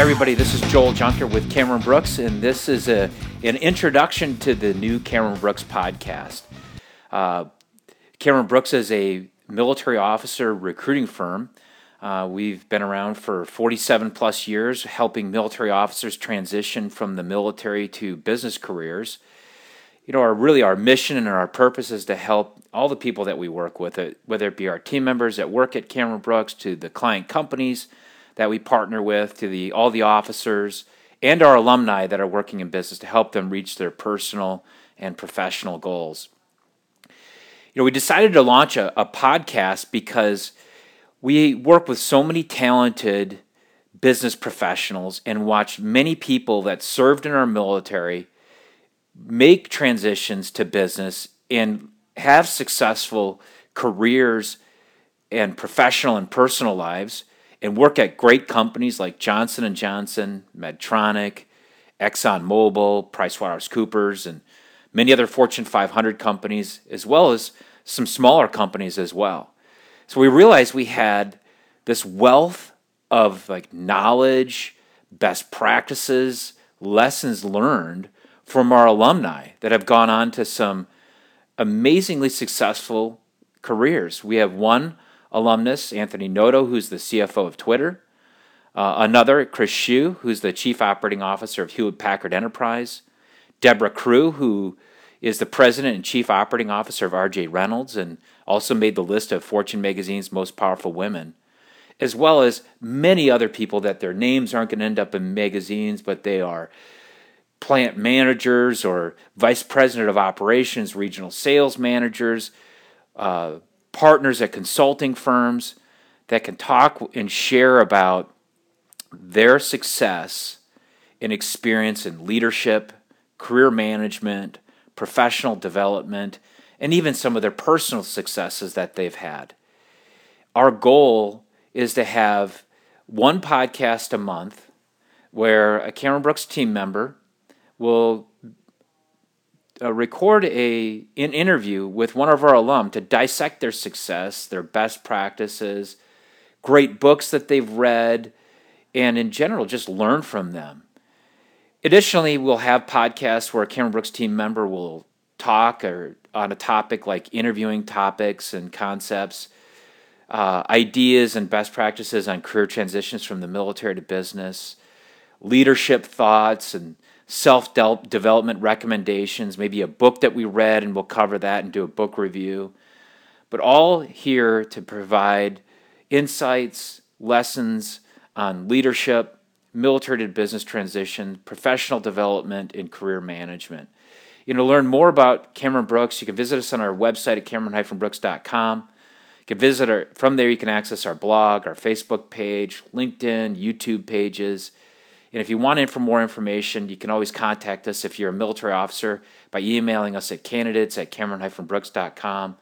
everybody. This is Joel Junker with Cameron Brooks, and this is a, an introduction to the new Cameron Brooks podcast. Uh, Cameron Brooks is a military officer recruiting firm. Uh, we've been around for 47 plus years, helping military officers transition from the military to business careers. You know, our really our mission and our purpose is to help all the people that we work with, uh, whether it be our team members that work at Cameron Brooks, to the client companies that we partner with, to the all the officers and our alumni that are working in business to help them reach their personal and professional goals. You know, we decided to launch a, a podcast because we work with so many talented business professionals and watch many people that served in our military make transitions to business and have successful careers and professional and personal lives and work at great companies like Johnson & Johnson, Medtronic, ExxonMobil, PricewaterhouseCoopers, and many other Fortune 500 companies, as well as some smaller companies as well. So we realized we had this wealth of like knowledge, best practices, lessons learned from our alumni that have gone on to some amazingly successful careers. We have one alumnus, Anthony Noto, who's the CFO of Twitter. Uh, another, Chris Hsu, who's the Chief Operating Officer of Hewlett Packard Enterprise. Deborah Crew, who is the President and Chief Operating Officer of RJ Reynolds and also made the list of Fortune magazine's most powerful women, as well as many other people that their names aren't going to end up in magazines, but they are plant managers or vice president of operations, regional sales managers, uh, partners at consulting firms that can talk and share about their success and experience in leadership, career management, professional development, and even some of their personal successes that they've had. Our goal is to have one podcast a month where a Cameron Brooks team member will uh, record a an interview with one of our alum to dissect their success, their best practices, great books that they've read, and in general just learn from them. Additionally, we'll have podcasts where a Cameron Brooks team member will talk or on a topic like interviewing topics and concepts, uh, ideas and best practices on career transitions from the military to business, leadership thoughts and self development recommendations, maybe a book that we read, and we'll cover that and do a book review. But all here to provide insights, lessons on leadership, military to business transition, professional development, and career management. You know, to learn more about Cameron Brooks, you can visit us on our website at cameron-brooks.com. You can visit our, from there, you can access our blog, our Facebook page, LinkedIn, YouTube pages. And if you want in for more information, you can always contact us if you're a military officer by emailing us at candidates at cameron-brooks.com.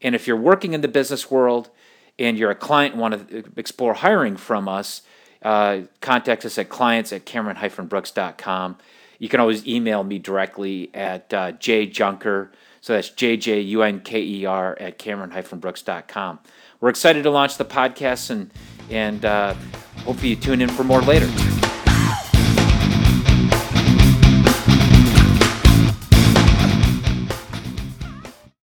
And if you're working in the business world and you're a client and want to explore hiring from us, uh, contact us at clients at cameron-brooks.com. You can always email me directly at uh, jjunker, so that's J-J-U-N-K-E-R at cameron-brooks.com. We're excited to launch the podcast and, and uh, hopefully you tune in for more later.